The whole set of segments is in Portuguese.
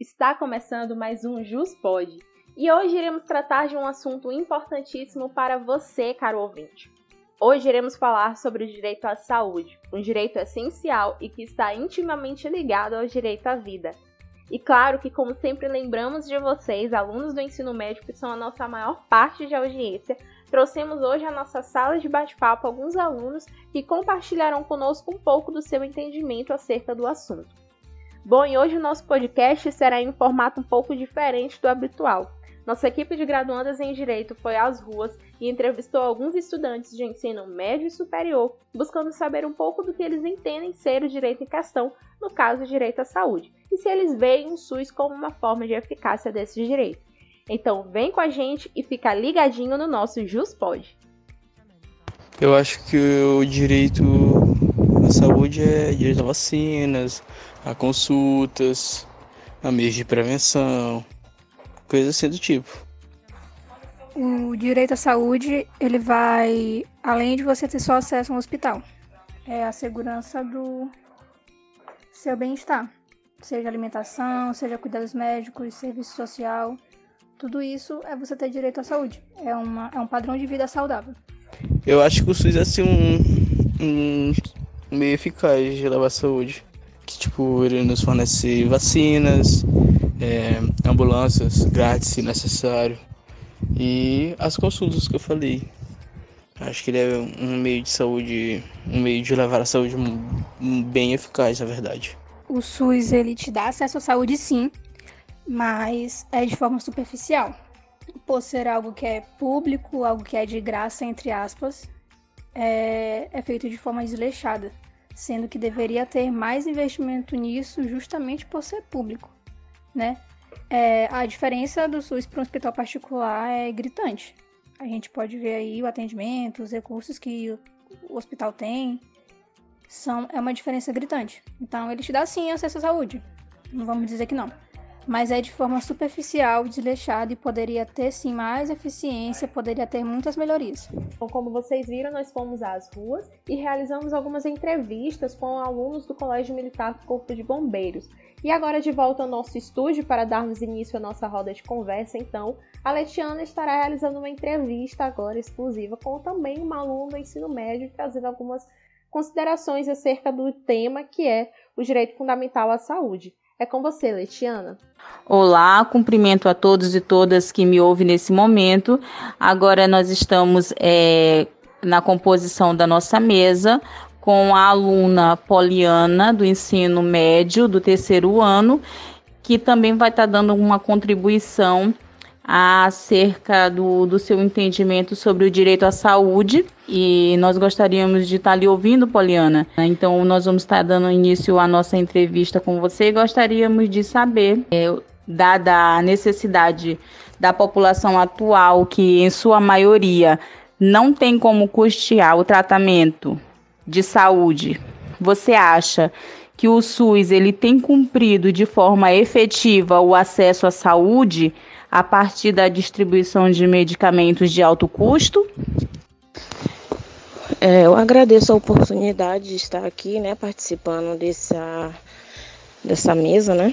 Está começando mais um Jus Pod. E hoje iremos tratar de um assunto importantíssimo para você, caro ouvinte. Hoje iremos falar sobre o direito à saúde, um direito essencial e que está intimamente ligado ao direito à vida. E claro que, como sempre lembramos de vocês, alunos do ensino médio, que são a nossa maior parte de audiência, trouxemos hoje à nossa sala de bate-papo alguns alunos que compartilharão conosco um pouco do seu entendimento acerca do assunto. Bom, e hoje o nosso podcast será em um formato um pouco diferente do habitual. Nossa equipe de graduandas em Direito foi às ruas e entrevistou alguns estudantes de ensino médio e superior, buscando saber um pouco do que eles entendem ser o direito em questão, no caso, o direito à saúde, e se eles veem o SUS como uma forma de eficácia desse direito. Então, vem com a gente e fica ligadinho no nosso JusPod. Eu acho que o direito à saúde é direito a vacinas, a consultas, a meios de prevenção, coisas assim do tipo. O direito à saúde, ele vai além de você ter só acesso a um hospital. É a segurança do seu bem-estar, seja alimentação, seja cuidados médicos, serviço social. Tudo isso é você ter direito à saúde. É, uma, é um padrão de vida saudável. Eu acho que o SUS é assim um, um meio eficaz de levar a saúde que tipo ele nos fornece vacinas, é, ambulâncias grátis se necessário e as consultas que eu falei. Acho que ele é um meio de saúde, um meio de levar a saúde bem eficaz, na verdade. O SUS ele te dá acesso à saúde sim, mas é de forma superficial. Por ser algo que é público, algo que é de graça, entre aspas, é, é feito de forma desleixada sendo que deveria ter mais investimento nisso justamente por ser público, né? É, a diferença do SUS para um hospital particular é gritante. A gente pode ver aí o atendimento, os recursos que o hospital tem, são, é uma diferença gritante. Então, ele te dá sim acesso à saúde. Não vamos dizer que não mas é de forma superficial, desleixada e poderia ter sim mais eficiência, poderia ter muitas melhorias. Então, como vocês viram, nós fomos às ruas e realizamos algumas entrevistas com alunos do Colégio Militar do Corpo de Bombeiros. E agora de volta ao nosso estúdio para darmos início à nossa roda de conversa, então, a Letiana estará realizando uma entrevista agora exclusiva com também uma aluna do ensino médio, trazendo algumas considerações acerca do tema que é o direito fundamental à saúde. É com você, Letiana. Olá, cumprimento a todos e todas que me ouvem nesse momento. Agora nós estamos é, na composição da nossa mesa com a aluna Poliana do ensino médio do terceiro ano, que também vai estar dando uma contribuição acerca do, do seu entendimento sobre o direito à saúde e nós gostaríamos de estar lhe ouvindo, Poliana. Então, nós vamos estar dando início à nossa entrevista com você e gostaríamos de saber, é, dada a necessidade da população atual, que em sua maioria não tem como custear o tratamento de saúde, você acha que o SUS ele tem cumprido de forma efetiva o acesso à saúde a partir da distribuição de medicamentos de alto custo? É, eu agradeço a oportunidade de estar aqui, né, participando dessa, dessa mesa, né?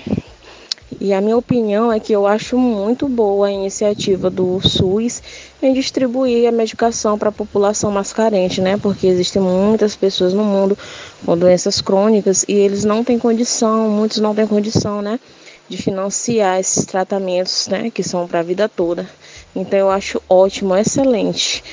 E a minha opinião é que eu acho muito boa a iniciativa do SUS em distribuir a medicação para a população mais carente, né? Porque existem muitas pessoas no mundo com doenças crônicas e eles não têm condição, muitos não têm condição, né? de financiar esses tratamentos, né, que são para a vida toda. Então eu acho ótimo, excelente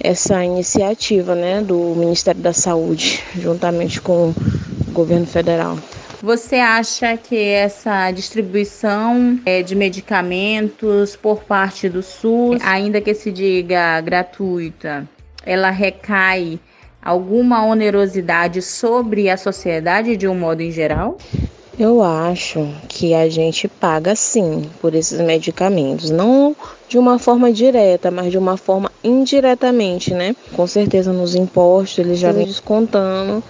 essa iniciativa, né, do Ministério da Saúde, juntamente com o governo federal. Você acha que essa distribuição é, de medicamentos por parte do SUS, ainda que se diga gratuita, ela recai alguma onerosidade sobre a sociedade de um modo em geral? Eu acho que a gente paga sim por esses medicamentos, não de uma forma direta, mas de uma forma indiretamente, né? Com certeza nos impostos eles já vêm descontando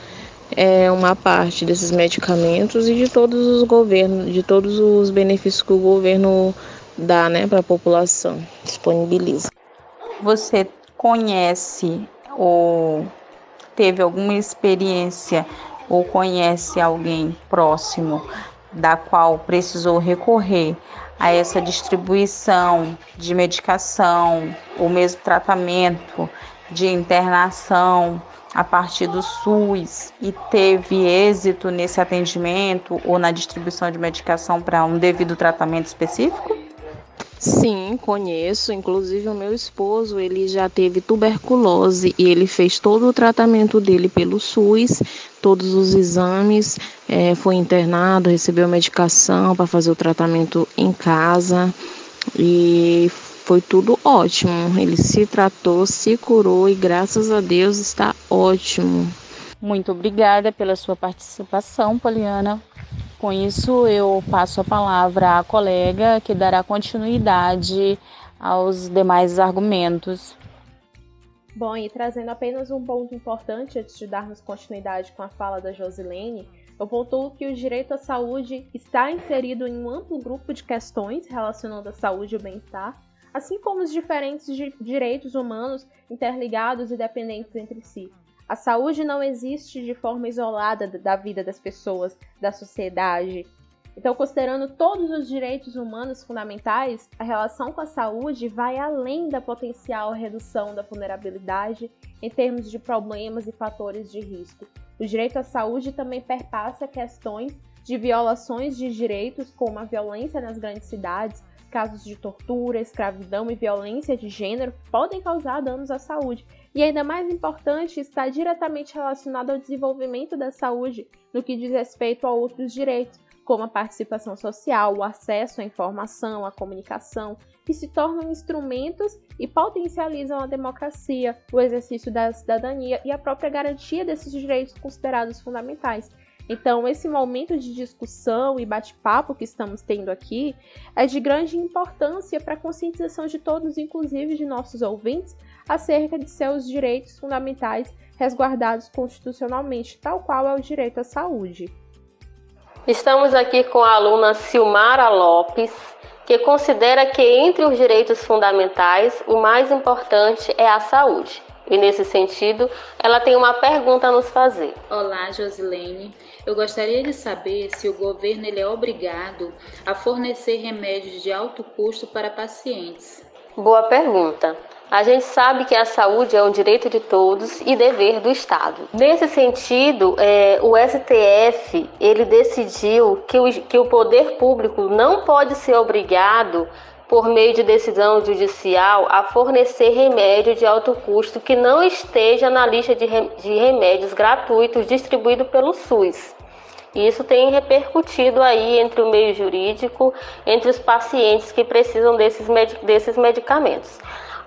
é, uma parte desses medicamentos e de todos os governos, de todos os benefícios que o governo dá, né, para a população, disponibiliza. Você conhece ou teve alguma experiência ou conhece alguém próximo da qual precisou recorrer a essa distribuição de medicação, o mesmo tratamento de internação a partir do SUS e teve êxito nesse atendimento ou na distribuição de medicação para um devido tratamento específico? Sim, conheço. Inclusive o meu esposo, ele já teve tuberculose e ele fez todo o tratamento dele pelo SUS, todos os exames, é, foi internado, recebeu medicação para fazer o tratamento em casa e foi tudo ótimo. Ele se tratou, se curou e graças a Deus está ótimo. Muito obrigada pela sua participação, Poliana. Com isso, eu passo a palavra à colega que dará continuidade aos demais argumentos. Bom, e trazendo apenas um ponto importante antes de darmos continuidade com a fala da Josilene, eu pontuo que o direito à saúde está inserido em um amplo grupo de questões relacionando a saúde e o bem-estar, assim como os diferentes direitos humanos interligados e dependentes entre si. A saúde não existe de forma isolada da vida das pessoas, da sociedade. Então, considerando todos os direitos humanos fundamentais, a relação com a saúde vai além da potencial redução da vulnerabilidade em termos de problemas e fatores de risco. O direito à saúde também perpassa questões de violações de direitos, como a violência nas grandes cidades, casos de tortura, escravidão e violência de gênero podem causar danos à saúde. E ainda mais importante, está diretamente relacionado ao desenvolvimento da saúde no que diz respeito a outros direitos, como a participação social, o acesso à informação, à comunicação, que se tornam instrumentos e potencializam a democracia, o exercício da cidadania e a própria garantia desses direitos considerados fundamentais. Então, esse momento de discussão e bate-papo que estamos tendo aqui é de grande importância para a conscientização de todos, inclusive de nossos ouvintes, acerca de seus direitos fundamentais resguardados constitucionalmente, tal qual é o direito à saúde. Estamos aqui com a aluna Silmara Lopes, que considera que entre os direitos fundamentais, o mais importante é a saúde. E nesse sentido, ela tem uma pergunta a nos fazer. Olá, Josilene. Eu gostaria de saber se o governo ele é obrigado a fornecer remédios de alto custo para pacientes. Boa pergunta. A gente sabe que a saúde é um direito de todos e dever do Estado. Nesse sentido, é, o STF ele decidiu que o, que o poder público não pode ser obrigado por meio de decisão judicial, a fornecer remédio de alto custo que não esteja na lista de, remédios gratuitos distribuído pelo SUS. Isso tem repercutido aí entre o meio jurídico, entre os pacientes que precisam desses, desses medicamentos.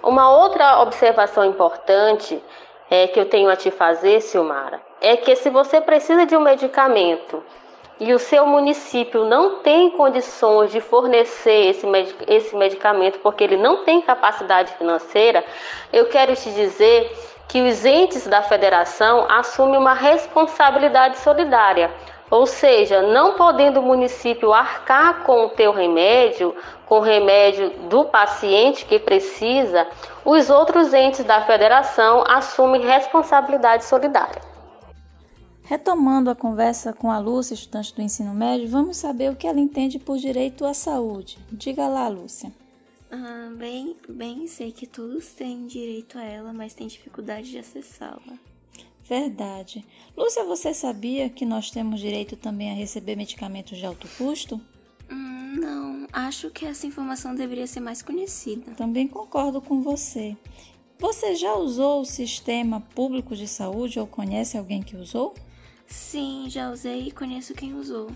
Uma outra observação importante é, que eu tenho a te fazer, Silmara, é que se você precisa de um medicamento e o seu município não tem condições de fornecer esse, esse medicamento porque ele não tem capacidade financeira, eu quero te dizer que os entes da federação assumem uma responsabilidade solidária. Ou seja, não podendo o município arcar com o teu remédio, com o remédio do paciente que precisa, os outros entes da federação assumem responsabilidade solidária. Retomando a conversa com a Lúcia, estudante do ensino médio, vamos saber o que ela entende por direito à saúde. Diga lá, Lúcia. Ah, bem, bem, sei que todos têm direito a ela, mas têm dificuldade de acessá-la. Verdade. Lúcia, você sabia que nós temos direito também a receber medicamentos de alto custo? Hum, não, acho que essa informação deveria ser mais conhecida. Também concordo com você. Você já usou o sistema público de saúde ou conhece alguém que usou? Sim, já usei e conheço quem usou.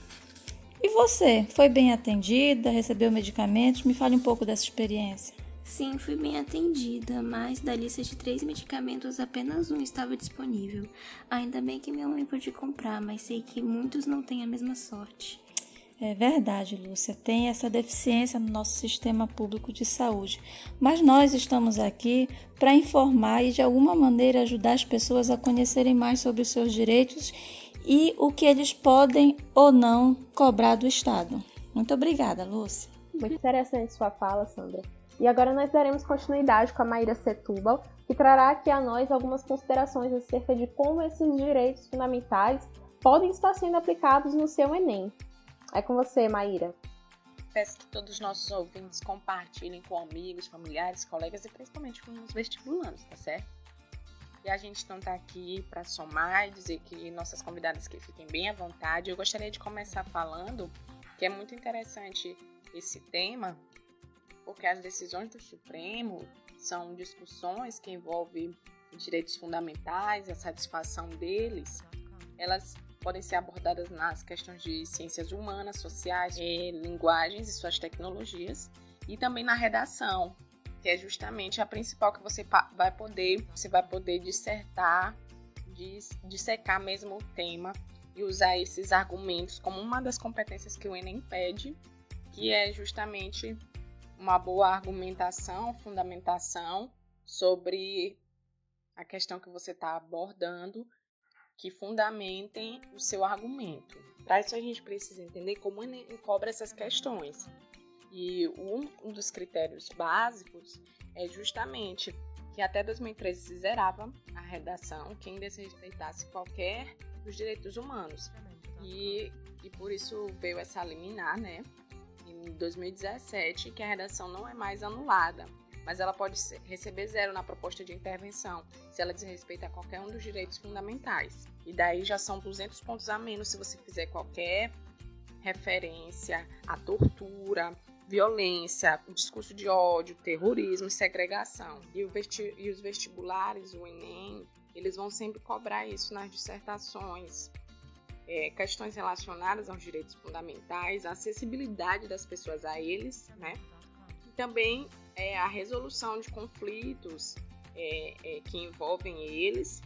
E você, foi bem atendida, recebeu medicamentos? Me fale um pouco dessa experiência. Sim, fui bem atendida, mas da lista de três medicamentos apenas um estava disponível. Ainda bem que minha mãe pôde comprar, mas sei que muitos não têm a mesma sorte. É verdade, Lúcia, tem essa deficiência no nosso sistema público de saúde. Mas nós estamos aqui para informar e de alguma maneira ajudar as pessoas a conhecerem mais sobre os seus direitos e o que eles podem ou não cobrar do Estado. Muito obrigada, Lúcia. Muito interessante sua fala, Sandra. E agora nós daremos continuidade com a Maíra Setúbal, que trará aqui a nós algumas considerações acerca de como esses direitos fundamentais podem estar sendo aplicados no seu Enem. É com você, Maíra. Peço que todos os nossos ouvintes compartilhem com amigos, familiares, colegas e principalmente com os vestibulandos, tá certo? E a gente não está aqui para somar e dizer que nossas convidadas que fiquem bem à vontade. Eu gostaria de começar falando que é muito interessante esse tema, porque as decisões do Supremo são discussões que envolvem direitos fundamentais, a satisfação deles. Elas podem ser abordadas nas questões de ciências humanas, sociais, linguagens e suas tecnologias, e também na redação, que é justamente a principal que você vai poder, você vai poder dissertar, dissecar mesmo o tema e usar esses argumentos como uma das competências que o Enem pede, que é justamente uma boa argumentação, fundamentação sobre a questão que você está abordando, que fundamentem o seu argumento. Para isso a gente precisa entender como o Enem cobra essas questões. E um, dos critérios básicos é justamente que até 2013 se zerava a redação quem desrespeitasse qualquer dos direitos humanos. E, e por isso veio essa liminar, né? Em 2017, que a redação não é mais anulada, mas ela pode receber zero na proposta de intervenção se ela desrespeita qualquer um dos direitos fundamentais. E daí já são 200 pontos a menos se você fizer qualquer referência à tortura, violência, discurso de ódio, terrorismo e segregação. E os vestibulares, o Enem, eles vão sempre cobrar isso nas dissertações. É, questões relacionadas aos direitos fundamentais, a acessibilidade das pessoas a eles, né? E também é, a resolução de conflitos é, é que envolvem eles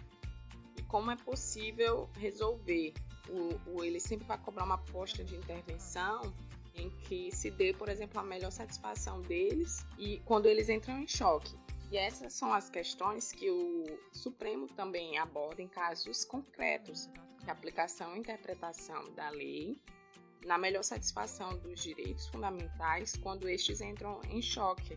e como é possível resolver. O, o, ele sempre vai cobrar uma posta de intervenção em que se dê, por exemplo, a melhor satisfação deles e quando eles entram em choque. E essas são as questões que o Supremo também aborda em casos concretos aplicação e interpretação da lei na melhor satisfação dos direitos fundamentais quando estes entram em choque.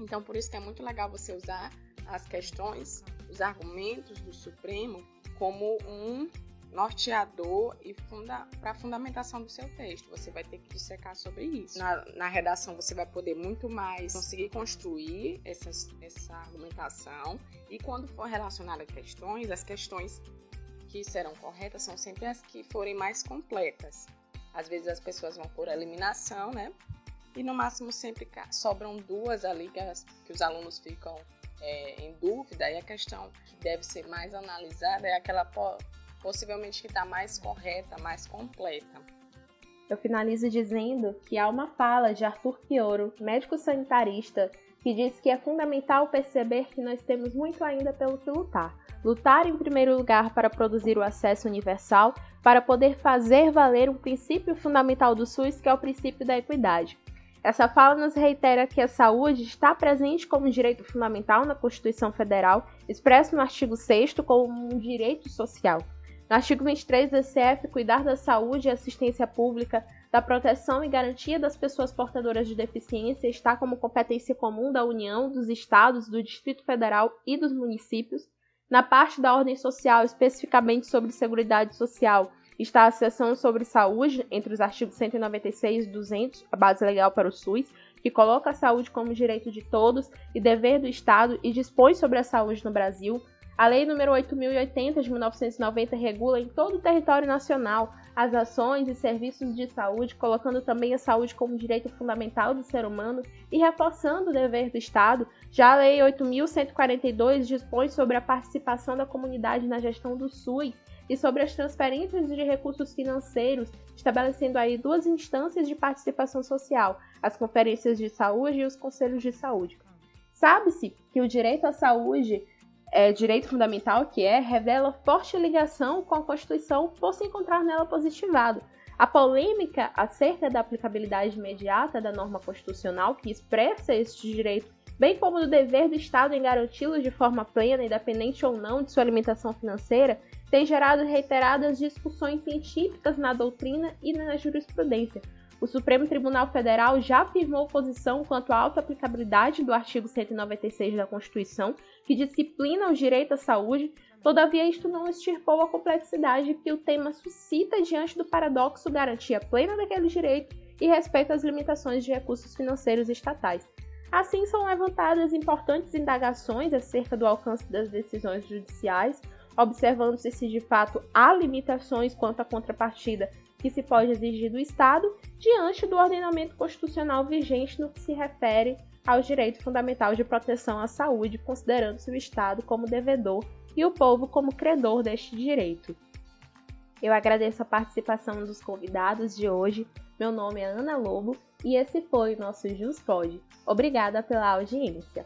Então, por isso que é muito legal você usar as questões, os argumentos do Supremo como um norteador e funda para a fundamentação do seu texto. Você vai ter que dissecar sobre isso. Na, na redação você vai poder muito mais conseguir construir essas, essa argumentação e quando for relacionar a questões, as questões que serão corretas são sempre as que forem mais completas. Às vezes as pessoas vão por eliminação, né? E no máximo sempre sobram duas ali que, as, que os alunos ficam é, em dúvida e a questão que deve ser mais analisada é aquela possivelmente que está mais correta, mais completa. Eu finalizo dizendo que há uma fala de Arthur Pioro, médico sanitarista, que diz que é fundamental perceber que nós temos muito ainda pelo que lutar. Lutar, em primeiro lugar, para produzir o acesso universal, para poder fazer valer um princípio fundamental do SUS, que é o princípio da equidade. Essa fala nos reitera que a saúde está presente como direito fundamental na Constituição Federal, expresso no artigo 6 como um direito social. No artigo 23 do ECF, cuidar da saúde e assistência pública, da proteção e garantia das pessoas portadoras de deficiência está como competência comum da União, dos Estados, do Distrito Federal e dos municípios. Na parte da ordem social, especificamente sobre Seguridade Social, está a seção sobre saúde, entre os artigos 196 e 200, a base legal para o SUS, que coloca a saúde como direito de todos e dever do Estado e dispõe sobre a saúde no Brasil. A Lei nº 8080 de 1990 regula em todo o território nacional as ações e serviços de saúde, colocando também a saúde como direito fundamental do ser humano e reforçando o dever do Estado. Já a Lei 8142 dispõe sobre a participação da comunidade na gestão do SUS e sobre as transferências de recursos financeiros, estabelecendo aí duas instâncias de participação social, as conferências de saúde e os conselhos de saúde. Sabe-se que o direito à saúde é, direito fundamental que é, revela forte ligação com a Constituição por se encontrar nela positivado. A polêmica acerca da aplicabilidade imediata da norma constitucional que expressa este direito, bem como do dever do Estado em garanti-lo de forma plena, independente ou não de sua alimentação financeira, tem gerado reiteradas discussões científicas na doutrina e na jurisprudência, o Supremo Tribunal Federal já afirmou posição quanto à auto-aplicabilidade do artigo 196 da Constituição, que disciplina o direito à saúde, Todavia, isto não extirpou a complexidade que o tema suscita diante do paradoxo garantia plena daquele direito e respeito às limitações de recursos financeiros estatais. Assim, são levantadas importantes indagações acerca do alcance das decisões judiciais, observando-se se de fato há limitações quanto à contrapartida que se pode exigir do Estado diante do ordenamento constitucional vigente no que se refere ao direito fundamental de proteção à saúde, considerando-se o Estado como devedor e o povo como credor deste direito. Eu agradeço a participação dos convidados de hoje. Meu nome é Ana Lobo e esse foi o nosso JusPod. Obrigada pela audiência.